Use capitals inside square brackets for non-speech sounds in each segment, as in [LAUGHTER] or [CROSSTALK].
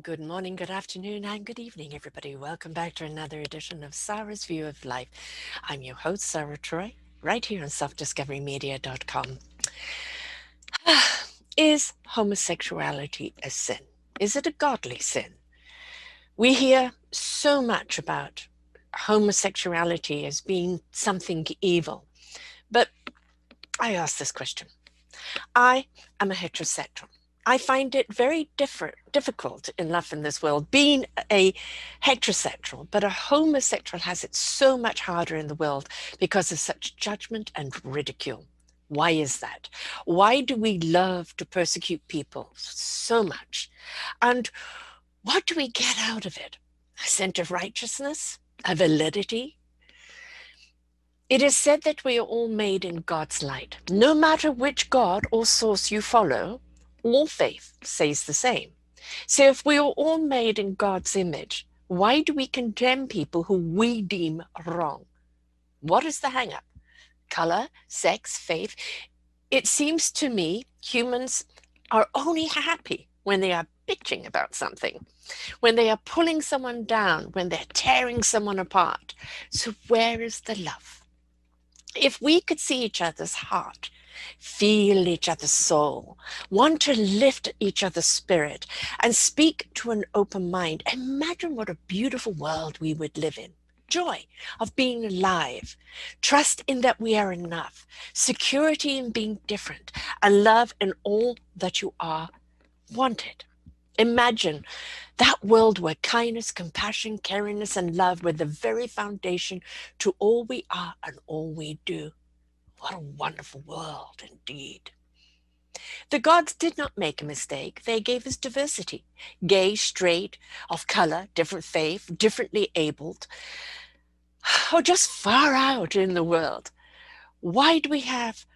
Good morning, good afternoon, and good evening, everybody. Welcome back to another edition of Sarah's View of Life. I'm your host, Sarah Troy, right here on selfdiscoverymedia.com. [SIGHS] Is homosexuality a sin? Is it a godly sin? We hear so much about homosexuality as being something evil, but I ask this question. I am a heterosexual. I find it very different, difficult in love in this world, being a heterosexual, but a homosexual has it so much harder in the world because of such judgment and ridicule. Why is that? Why do we love to persecute people so much? And what do we get out of it? A sense of righteousness? A validity? It is said that we are all made in God's light. No matter which God or source you follow, all faith says the same. So if we are all made in God's image, why do we condemn people who we deem wrong? What is the hang up? Color, sex, faith? It seems to me humans are only happy when they are bitching about something, when they are pulling someone down, when they're tearing someone apart. So where is the love? If we could see each other's heart, feel each other's soul, want to lift each other's spirit, and speak to an open mind, imagine what a beautiful world we would live in. Joy of being alive, trust in that we are enough, security in being different, and love in all that you are wanted. Imagine that world where kindness, compassion, caringness, and love were the very foundation to all we are and all we do. What a wonderful world indeed. The gods did not make a mistake. They gave us diversity gay, straight, of color, different faith, differently abled, [SIGHS] or oh, just far out in the world. Why do we have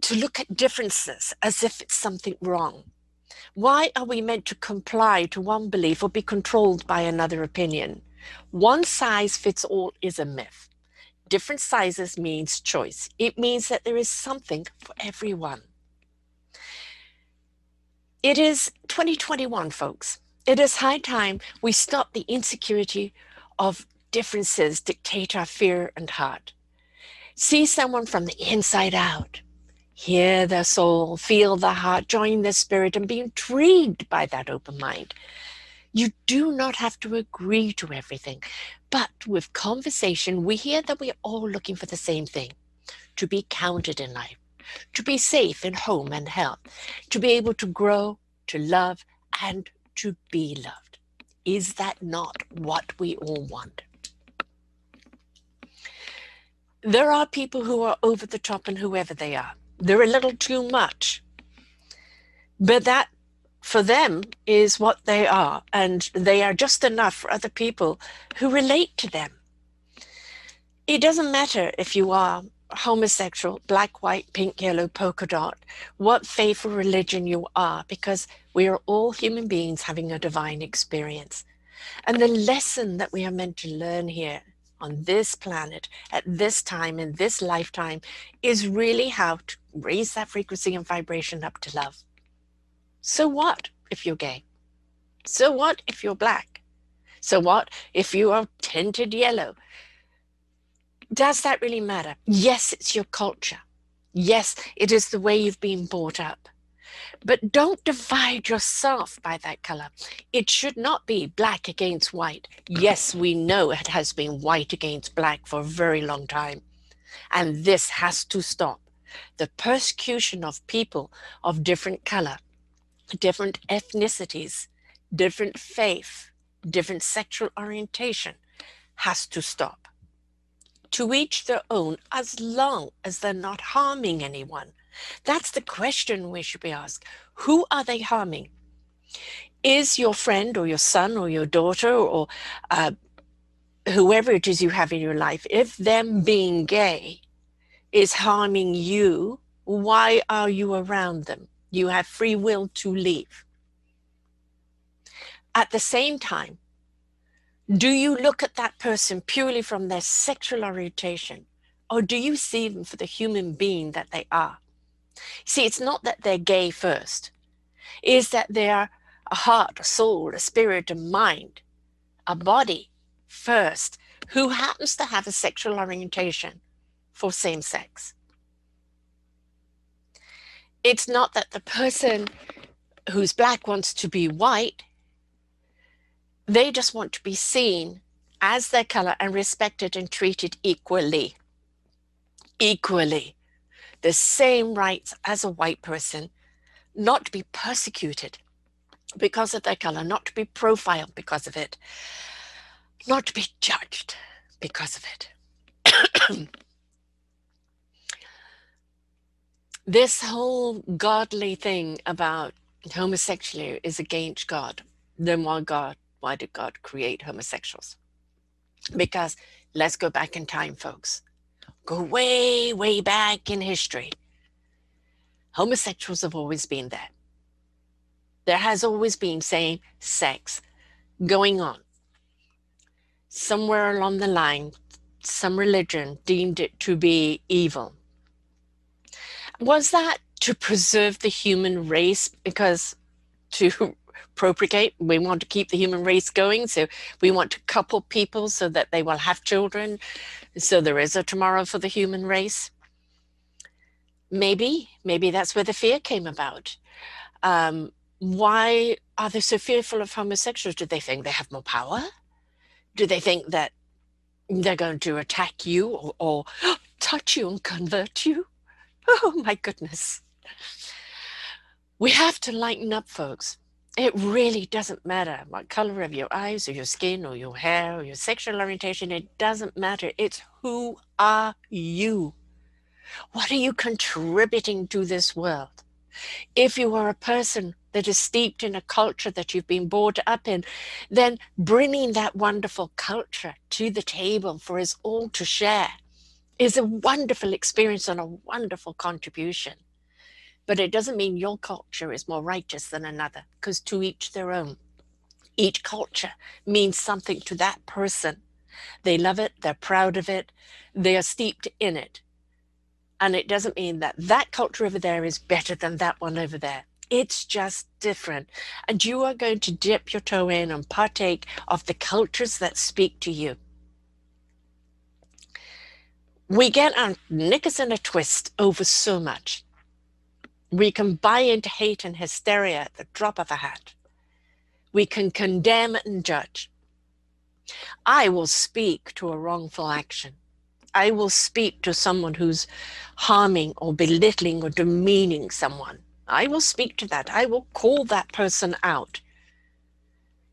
to look at differences as if it's something wrong? Why are we meant to comply to one belief or be controlled by another opinion? One size fits all is a myth different sizes means choice. It means that there is something for everyone. It is 2021, folks. It is high time we stop the insecurity of differences dictate our fear and heart. See someone from the inside out. Hear their soul, feel their heart, join their spirit, and be intrigued by that open mind. You do not have to agree to everything, but with conversation, we hear that we're all looking for the same thing to be counted in life, to be safe in home and health, to be able to grow, to love, and to be loved. Is that not what we all want? There are people who are over the top and whoever they are. They're a little too much. But that for them is what they are, and they are just enough for other people who relate to them. It doesn't matter if you are homosexual, black, white, pink, yellow, polka dot, what faith or religion you are, because we are all human beings having a divine experience. And the lesson that we are meant to learn here on this planet at this time in this lifetime is really how to raise that frequency and vibration up to love. So what if you're gay? So what if you're black? So what if you are tinted yellow? Does that really matter? Yes, it's your culture. Yes, it is the way you've been brought up. But don't divide yourself by that color. It should not be black against white. Yes, we know it has been white against black for a very long time. And this has to stop. The persecution of people of different color different ethnicities, different faith, different sexual orientation has to stop. To each their own, as long as they're not harming anyone. That's the question we should be asked. Who are they harming? Is your friend or your son or your daughter or uh, whoever it is you have in your life, if them being gay is harming you, why are you around them? You have free will to leave. At the same time, do you look at that person purely from their sexual orientation, or do you see them for the human being that they are? See, it's not that they're gay first, is that they are a heart, a soul, a spirit, a mind, a body first, who happens to have a sexual orientation for same sex. It's not that the person who's black wants to be white, they just want to be seen as their color and respected and treated equally. Equally. The same rights as a white person, not to be persecuted because of their color, not to be profiled because of it, not to be judged because of it. [COUGHS] this whole godly thing about homosexuality is against God. Then why God? Why did God create homosexuals? Because let's go back in time, folks. Go way, way back in history. Homosexuals have always been there. There has always been same sex going on. Somewhere along the line, some religion deemed it to be evil was that to preserve the human race? Because to [LAUGHS] procreate we want to keep the human race going. So we want to couple people so that they will have children. So there is a tomorrow for the human race. Maybe maybe that's where the fear came about. Um, why are they so fearful of homosexuals? Do they think they have more power? Do they think that they're going to attack you or, or [GASPS] touch you and convert you [LAUGHS] Oh my goodness. We have to lighten up, folks. It really doesn't matter what color of your eyes or your skin or your hair or your sexual orientation. It doesn't matter. It's who are you? What are you contributing to this world? If you are a person that is steeped in a culture that you've been brought up in, then bringing that wonderful culture to the table for us all to share is a wonderful experience and a wonderful contribution. But it doesn't mean your culture is more righteous than another, because to each their own. Each culture means something to that person. They love it, they're proud of it, they are steeped in it. And it doesn't mean that that culture over there is better than that one over there. It's just different. And you are going to dip your toe in and partake of the cultures that speak to you we get our knickers in a twist over so much. We can buy into hate and hysteria at the drop of a hat. We can condemn and judge. I will speak to a wrongful action. I will speak to someone who's harming or belittling or demeaning someone. I will speak to that. I will call that person out.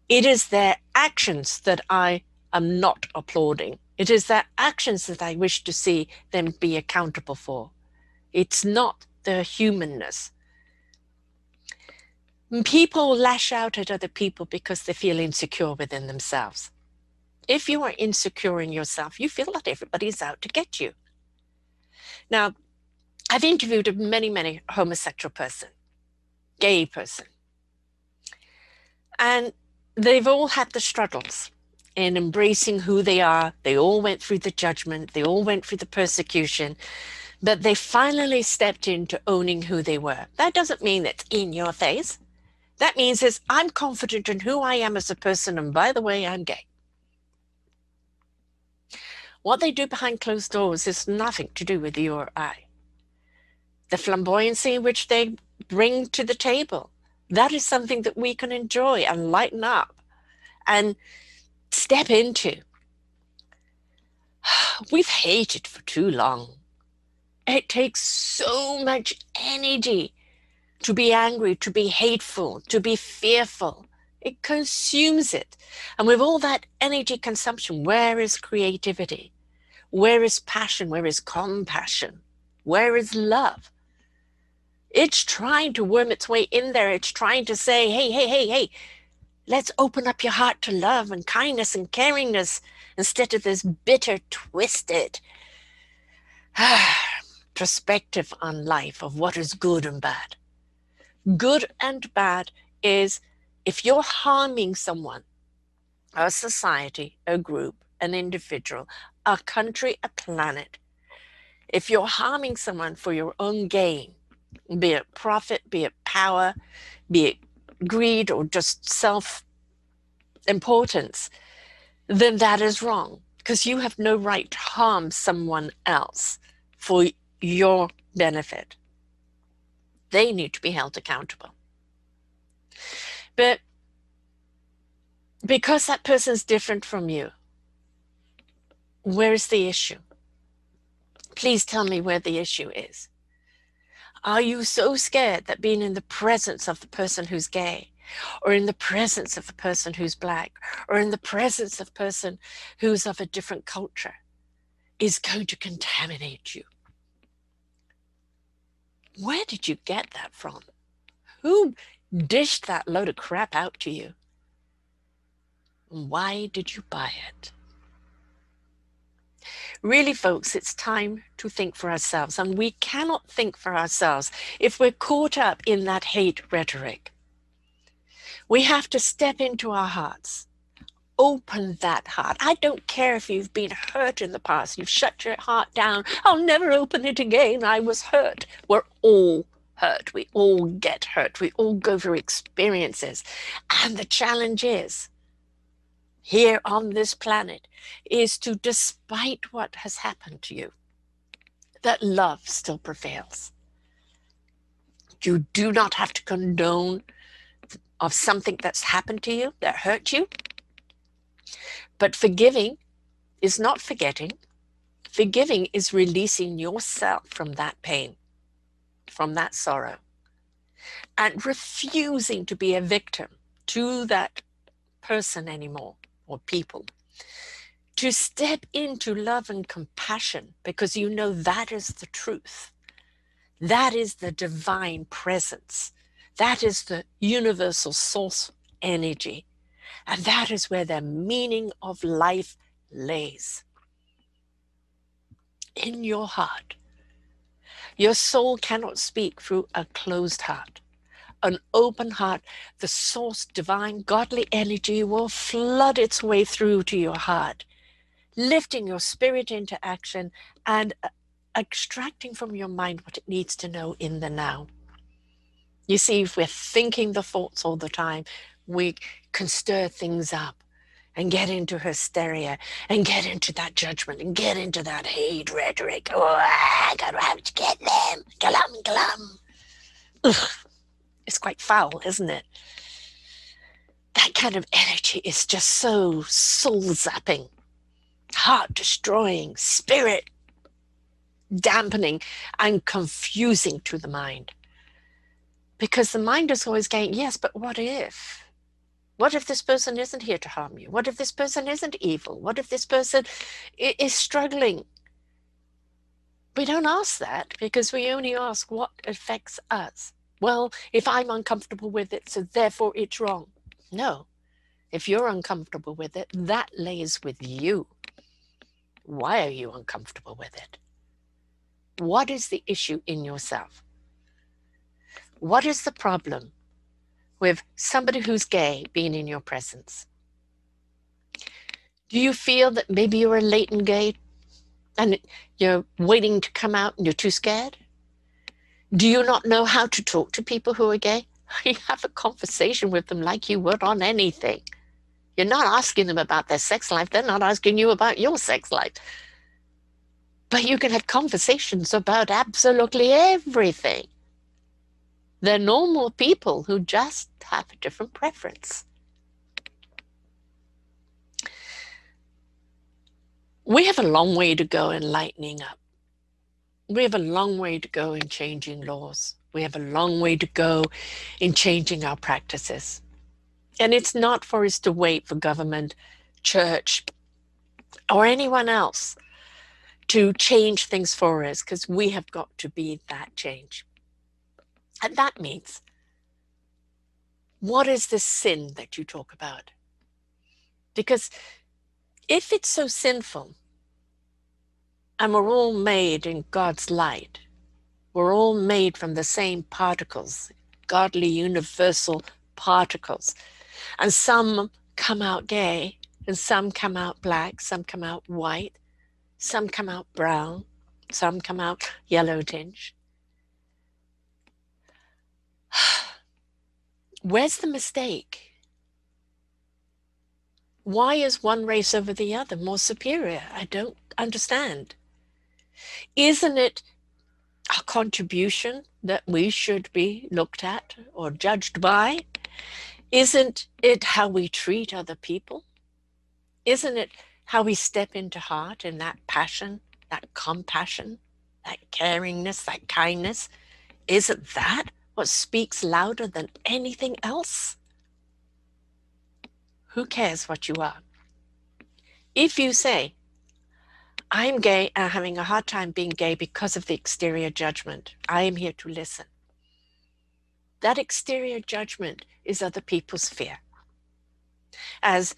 It is their actions that I am not applauding. It is their actions that I wish to see them be accountable for. It's not their humanness. People lash out at other people because they feel insecure within themselves. If you are insecure in yourself, you feel that everybody's out to get you. Now, I've interviewed many, many homosexual person, gay person, and they've all had the struggles and embracing who they are. They all went through the judgment, they all went through the persecution, but they finally stepped into owning who they were. That doesn't mean it's in your face. That means is I'm confident in who I am as a person, and by the way, I'm gay. What they do behind closed doors is nothing to do with you or I. The flamboyancy which they bring to the table, that is something that we can enjoy and lighten up. And step into. [SIGHS] We've hated for too long. It takes so much energy to be angry, to be hateful, to be fearful. It consumes it. And with all that energy consumption, where is creativity? Where is passion? Where is compassion? Where is love? It's trying to worm its way in there. It's trying to say, hey, hey, hey, hey, let's open up your heart to love and kindness and caringness instead of this bitter, twisted [SIGHS] perspective on life of what is good and bad. Good and bad is if you're harming someone, a society, a group, an individual, a country, a planet, if you're harming someone for your own gain, be it profit, be it power, be it greed, or just self importance, then that is wrong because you have no right to harm someone else for your benefit. They need to be held accountable. But because that person is different from you, where's the issue? Please tell me where the issue is. Are you so scared that being in the presence of the person who's gay, or in the presence of the person who's black, or in the presence of a person who's of a different culture, is going to contaminate you? Where did you get that from? Who dished that load of crap out to you? Why did you buy it? Really, folks, it's time to think for ourselves. And we cannot think for ourselves if we're caught up in that hate rhetoric. We have to step into our hearts, open that heart. I don't care if you've been hurt in the past, you've shut your heart down. I'll never open it again. I was hurt. We're all hurt. We all get hurt. We all go through experiences. And the challenge is here on this planet is to, despite what has happened to you, that love still prevails. You do not have to condone of something that's happened to you that hurt you. But forgiving is not forgetting. Forgiving is releasing yourself from that pain, from that sorrow, and refusing to be a victim to that person anymore or people. To step into love and compassion because you know that is the truth. That is the divine presence. That is the universal source energy. And that is where the meaning of life lays. In your heart. Your soul cannot speak through a closed heart an open heart, the source, divine, godly energy will flood its way through to your heart, lifting your spirit into action and uh, extracting from your mind what it needs to know in the now. You see, if we're thinking the thoughts all the time, we can stir things up and get into hysteria and get into that judgment and get into that hate rhetoric. Oh, I gotta have to get them. Glum, glum. Ugh is quite foul, isn't it? That kind of energy is just so soul zapping, heart destroying, spirit dampening, and confusing to the mind. Because the mind is always going, yes, but what if? What if this person isn't here to harm you? What if this person isn't evil? What if this person is struggling? We don't ask that because we only ask what affects us well, if I'm uncomfortable with it, so therefore it's wrong. No. If you're uncomfortable with it, that lays with you. Why are you uncomfortable with it? What is the issue in yourself? What is the problem with somebody who's gay being in your presence? Do you feel that maybe you're a latent gay and you're waiting to come out and you're too scared? Do you not know how to talk to people who are gay? [LAUGHS] You have a conversation with them like you would on anything. You're not asking them about their sex life, they're not asking you about your sex life. But you can have conversations about absolutely everything. They're normal people who just have a different preference. We have a long way to go in lightening up we have a long way to go in changing laws. We have a long way to go in changing our practices. And it's not for us to wait for government, church, or anyone else to change things for us because we have got to be that change. And that means what is the sin that you talk about? Because if it's so sinful, and we're all made in God's light, we're all made from the same particles, godly universal particles, and some come out gay, and some come out black, some come out white, some come out brown, some come out yellow tinge. [SIGHS] Where's the mistake? Why is one race over the other more superior? I don't understand. Isn't it a contribution that we should be looked at or judged by? Isn't it how we treat other people? Isn't it how we step into heart in that passion, that compassion, that caringness, that kindness? Isn't that what speaks louder than anything else? Who cares what you are? If you say, I'm gay and having a hard time being gay because of the exterior judgment, I am here to listen. That exterior judgment is other people's fear. As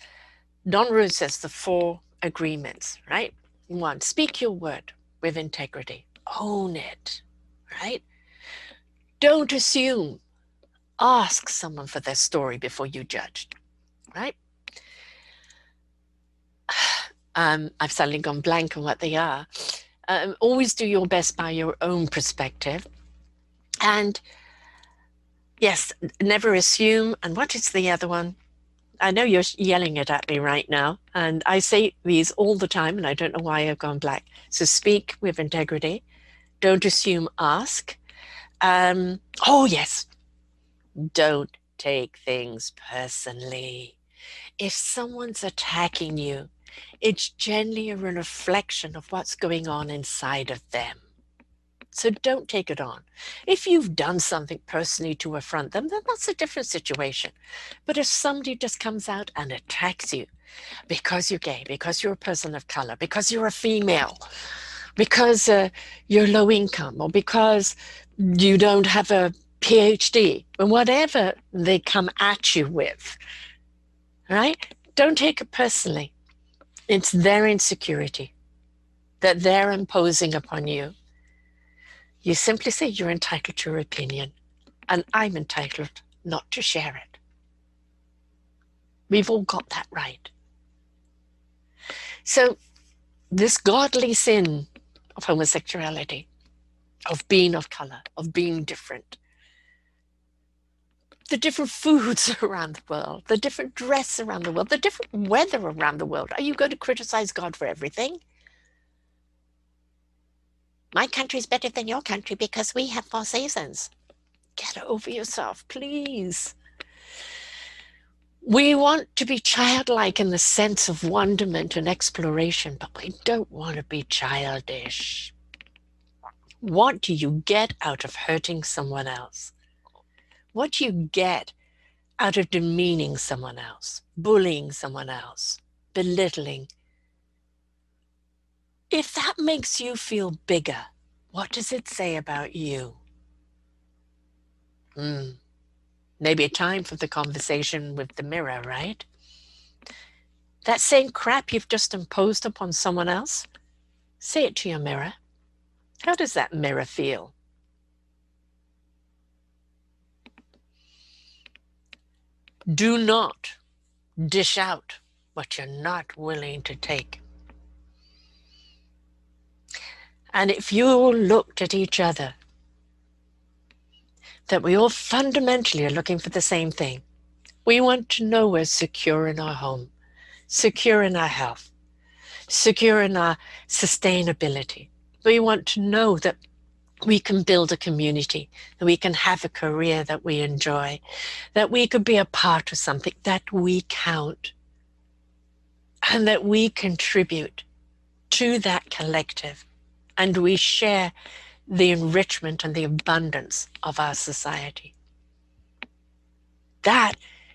Don Ruiz says, the four agreements, right? One, speak your word with integrity, own it, right? Don't assume. Ask someone for their story before you judge, right? Um, I've suddenly gone blank on what they are. Um, always do your best by your own perspective. And yes, never assume. And what is the other one? I know you're yelling it at me right now, and I say these all the time, and I don't know why I've gone black. So speak with integrity. Don't assume, ask. Um, oh, yes. Don't take things personally. If someone's attacking you, it's generally a reflection of what's going on inside of them. So don't take it on. If you've done something personally to affront them, then that's a different situation. But if somebody just comes out and attacks you because you're gay, because you're a person of color, because you're a female, because uh, you're low income, or because you don't have a PhD, or whatever they come at you with, right? Don't take it personally. It's their insecurity that they're imposing upon you. You simply say you're entitled to your opinion, and I'm entitled not to share it. We've all got that right. So, this godly sin of homosexuality, of being of color, of being different, the different foods [LAUGHS] around the world, the different dress around the world, the different weather around the world. Are you going to criticize God for everything? My country is better than your country because we have four seasons. Get over yourself, please. We want to be childlike in the sense of wonderment and exploration, but we don't want to be childish. What do you get out of hurting someone else? What do you get out of demeaning someone else, bullying someone else, belittling? If that makes you feel bigger, what does it say about you? Hmm. Maybe a time for the conversation with the mirror, right? That same crap you've just imposed upon someone else, say it to your mirror. How does that mirror feel? Do not dish out what you're not willing to take. And if you all looked at each other, that we all fundamentally are looking for the same thing. We want to know we're secure in our home, secure in our health, secure in our sustainability. We want to know that we can build a community, that we can have a career that we enjoy, that we could be a part of something, that we count, and that we contribute to that collective and we share the enrichment and the abundance of our society. That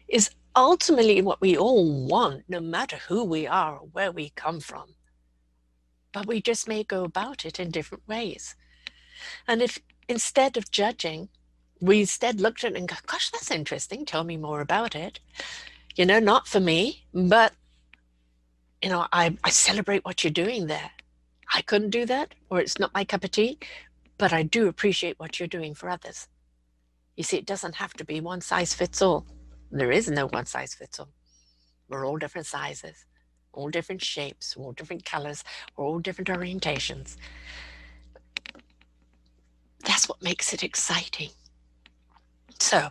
is ultimately what we all want, no matter who we are or where we come from. But we just may go about it in different ways. And if instead of judging, we instead looked at it and go, gosh, that's interesting. Tell me more about it. You know, not for me, but, you know, I, I celebrate what you're doing there. I couldn't do that, or it's not my cup of tea, but I do appreciate what you're doing for others. You see, it doesn't have to be one size fits all. There is no one size fits all. We're all different sizes, all different shapes, all different colors, all different orientations. That's what makes it exciting. So,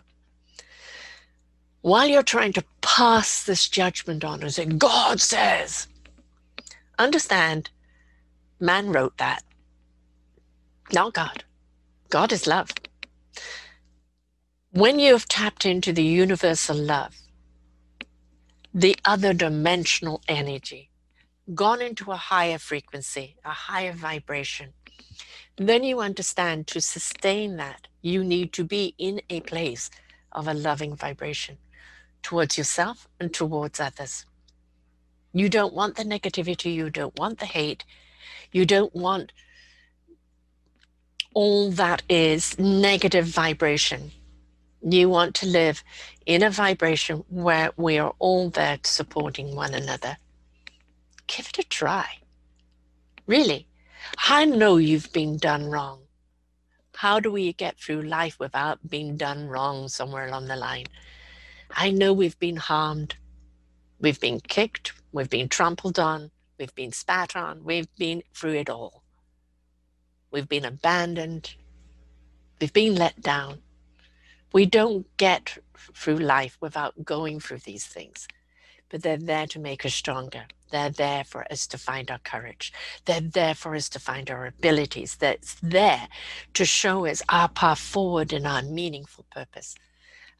while you're trying to pass this judgment on and say, God says, understand, man wrote that, not God. God is love. When you have tapped into the universal love, the other dimensional energy, gone into a higher frequency, a higher vibration, then you understand to sustain that, you need to be in a place of a loving vibration towards yourself and towards others. You don't want the negativity, you don't want the hate, you don't want all that is negative vibration. You want to live in a vibration where we are all there supporting one another. Give it a try. Really. I know you've been done wrong. How do we get through life without being done wrong somewhere along the line? I know we've been harmed. We've been kicked. We've been trampled on. We've been spat on. We've been through it all. We've been abandoned. We've been let down. We don't get through life without going through these things, but they're there to make us stronger. They're there for us to find our courage. They're there for us to find our abilities. That's there to show us our path forward and our meaningful purpose.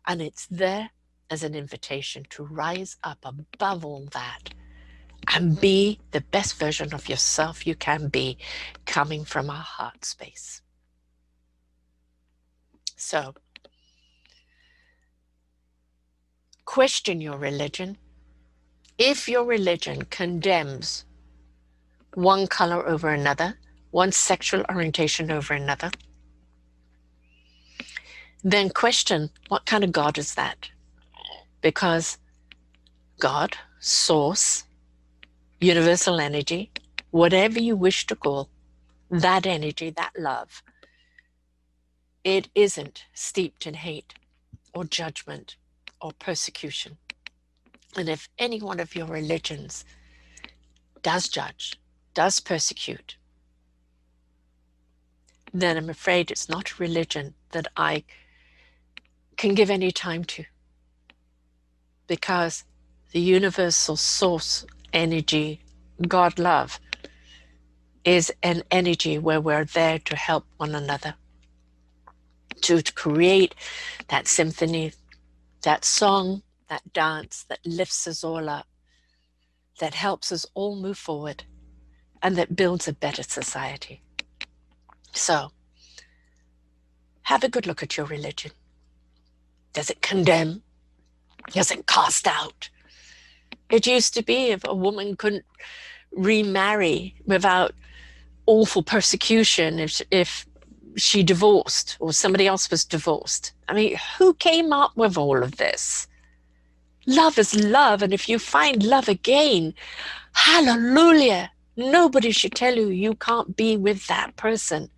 And it's there as an invitation to rise up above all that and be the best version of yourself you can be coming from a heart space. So, question your religion. If your religion condemns one color over another, one sexual orientation over another, then question what kind of God is that? Because God, source, universal energy, whatever you wish to call that energy, that love, it isn't steeped in hate or judgment or persecution. And if any one of your religions does judge, does persecute, then I'm afraid it's not a religion that I can give any time to. Because the universal source energy, God love, is an energy where we're there to help one another, to create that symphony, that song, that dance that lifts us all up, that helps us all move forward, and that builds a better society. So, have a good look at your religion. Does it condemn? Does it cast out? It used to be if a woman couldn't remarry without awful persecution if if she divorced or somebody else was divorced. I mean, who came up with all of this? Love is love, and if you find love again, hallelujah. Nobody should tell you you can't be with that person.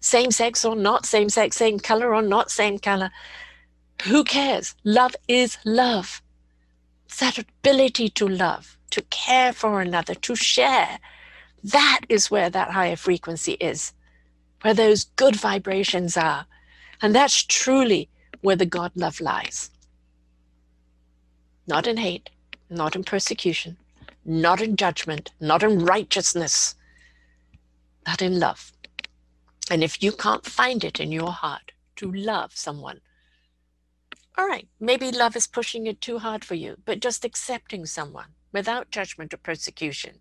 Same sex or not, same sex, same color or not, same color. Who cares? Love is love that ability to love, to care for another, to share. That is where that higher frequency is, where those good vibrations are. And that's truly where the God love lies. Not in hate, not in persecution, not in judgment, not in righteousness, but in love. And if you can't find it in your heart to love someone, all right, maybe love is pushing it too hard for you, but just accepting someone without judgment or persecution,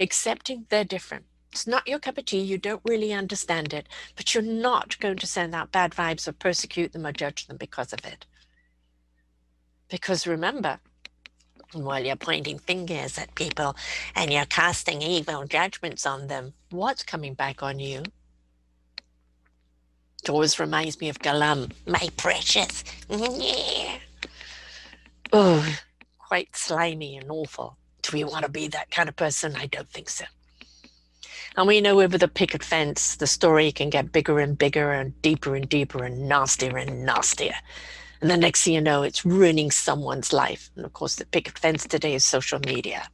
accepting they're different. It's not your cup of tea, you don't really understand it, but you're not going to send out bad vibes or persecute them or judge them because of it. Because remember, while you're pointing fingers at people and you're casting evil judgments on them, what's coming back on you? It always reminds me of Gollum, my precious. [LAUGHS] oh, quite slimy and awful. Do we want to be that kind of person? I don't think so. And we know over the picket fence, the story can get bigger and bigger and deeper and deeper and nastier and nastier. And the next thing you know, it's ruining someone's life. And of course, the big offense today is social media.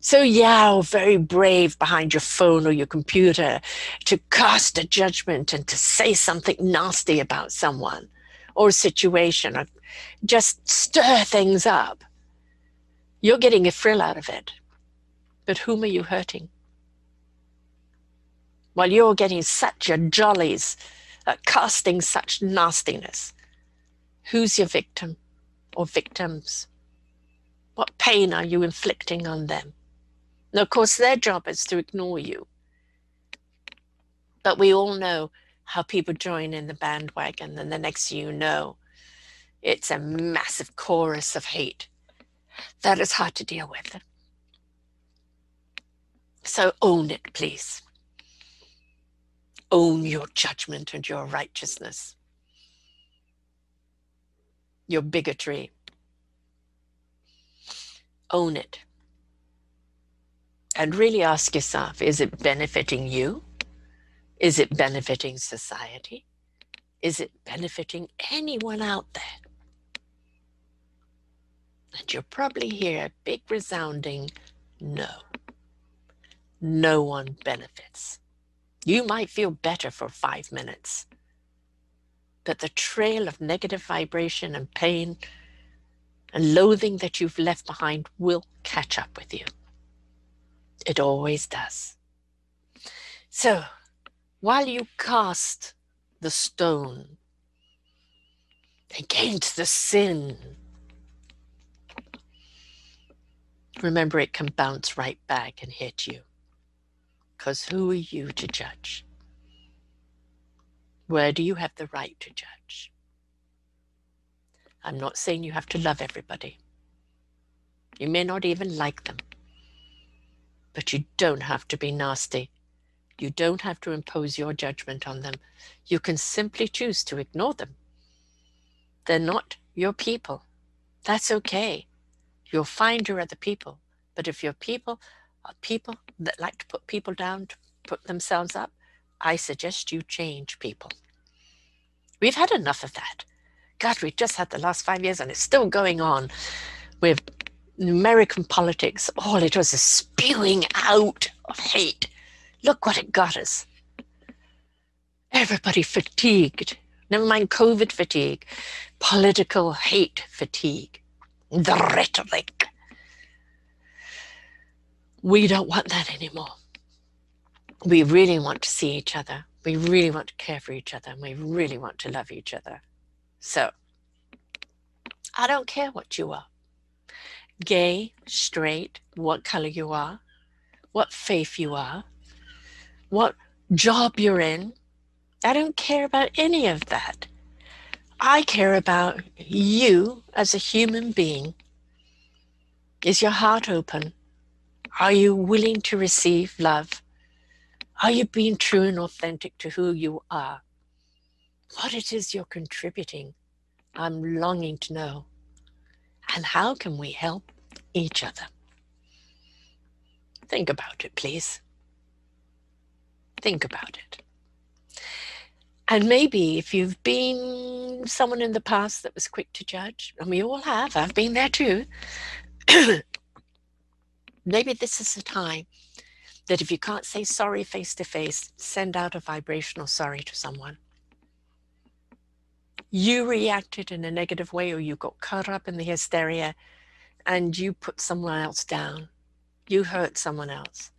So, yeah, very brave behind your phone or your computer to cast a judgment and to say something nasty about someone or a situation or just stir things up. You're getting a thrill out of it. But whom are you hurting? While you're getting such a jollies at casting such nastiness, who's your victim or victims? What pain are you inflicting on them? Now, of course, their job is to ignore you. But we all know how people join in the bandwagon, and the next you know, it's a massive chorus of hate. That is hard to deal with. So own it, please. Own your judgment and your righteousness, your bigotry. Own it and really ask yourself is it benefiting you? Is it benefiting society? Is it benefiting anyone out there? And you'll probably hear a big resounding no. No one benefits. You might feel better for five minutes, but the trail of negative vibration and pain and loathing that you've left behind will catch up with you. It always does. So, while you cast the stone against the sin, remember it can bounce right back and hit you. Because who are you to judge? Where do you have the right to judge? I'm not saying you have to love everybody. You may not even like them. But you don't have to be nasty. You don't have to impose your judgment on them. You can simply choose to ignore them. They're not your people. That's okay. You'll find your other people. But if your people are people that like to put people down, to put themselves up, I suggest you change people. We've had enough of that. God, we've just had the last five years and it's still going on with American politics, all it was spewing out of hate. Look what it got us. Everybody fatigued. Never mind COVID fatigue, political hate fatigue, the rhetoric. We don't want that anymore. We really want to see each other. We really want to care for each other. And we really want to love each other. So, I don't care what you are gay, straight, what color you are, what faith you are, what job you're in. I don't care about any of that. I care about you as a human being. Is your heart open? Are you willing to receive love? Are you being true and authentic to who you are? What it is you're contributing, I'm longing to know. And how can we help each other? Think about it, please. Think about it. And maybe if you've been someone in the past that was quick to judge, and we all have, I've been there too. [COUGHS] maybe this is the time that if you can't say sorry face to face, send out a vibrational sorry to someone you reacted in a negative way or you got caught up in the hysteria and you put someone else down. You hurt someone else.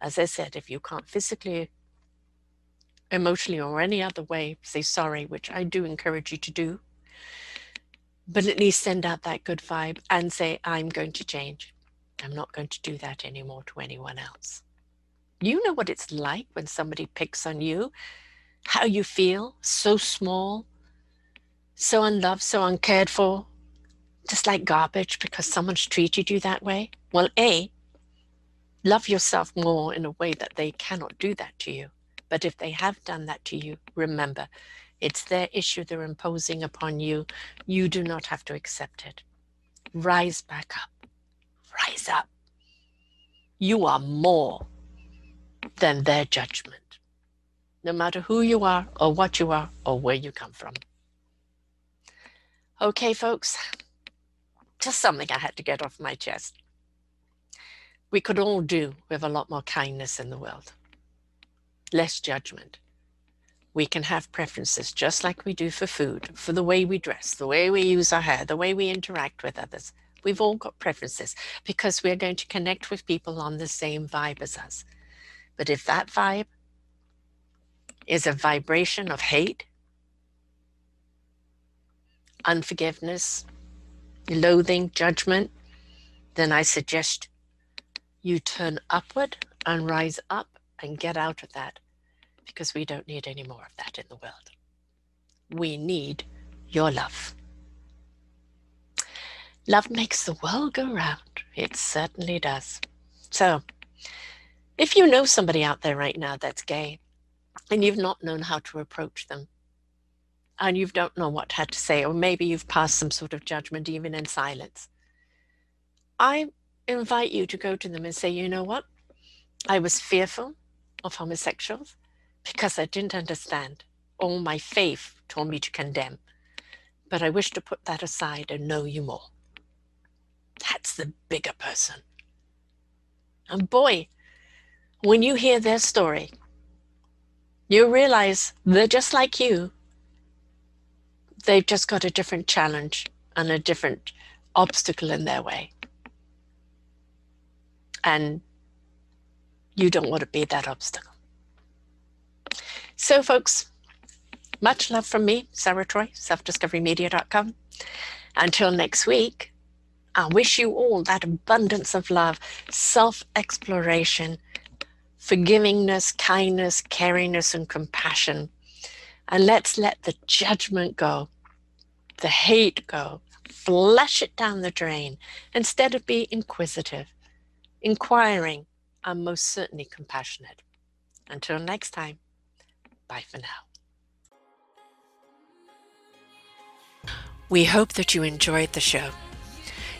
As I said, if you can't physically, emotionally, or any other way say sorry, which I do encourage you to do, but at least send out that good vibe and say, I'm going to change. I'm not going to do that anymore to anyone else. You know what it's like when somebody picks on you how you feel, so small, so unloved, so uncared for, just like garbage because someone's treated you that way? Well, A, love yourself more in a way that they cannot do that to you. But if they have done that to you, remember, it's their issue they're imposing upon you. You do not have to accept it. Rise back up. Rise up. You are more than their judgment, no matter who you are, or what you are, or where you come from. Okay, folks, just something I had to get off my chest. We could all do with a lot more kindness in the world, less judgment. We can have preferences just like we do for food, for the way we dress, the way we use our hair, the way we interact with others. We've all got preferences because we're going to connect with people on the same vibe as us. But if that vibe is a vibration of hate, unforgiveness, loathing, judgment, then I suggest you turn upward and rise up and get out of that because we don't need any more of that in the world. We need your love. Love makes the world go round. It certainly does. So, if you know somebody out there right now that's gay and you've not known how to approach them, and you don't know what to say, or maybe you've passed some sort of judgment even in silence, I invite you to go to them and say, you know what? I was fearful of homosexuals because I didn't understand. All my faith told me to condemn. But I wish to put that aside and know you more. That's the bigger person. And boy, when you hear their story, you realize they're just like you. They've just got a different challenge and a different obstacle in their way. And you don't want to be that obstacle. So, folks, much love from me, Sarah Troy, selfdiscoverymedia.com. Until next week, I wish you all that abundance of love, self exploration, forgivingness, kindness, caringness, and compassion. And let's let the judgment go, the hate go, flush it down the drain instead of being inquisitive, inquiring, and most certainly compassionate. Until next time. Bye for now. We hope that you enjoyed the show.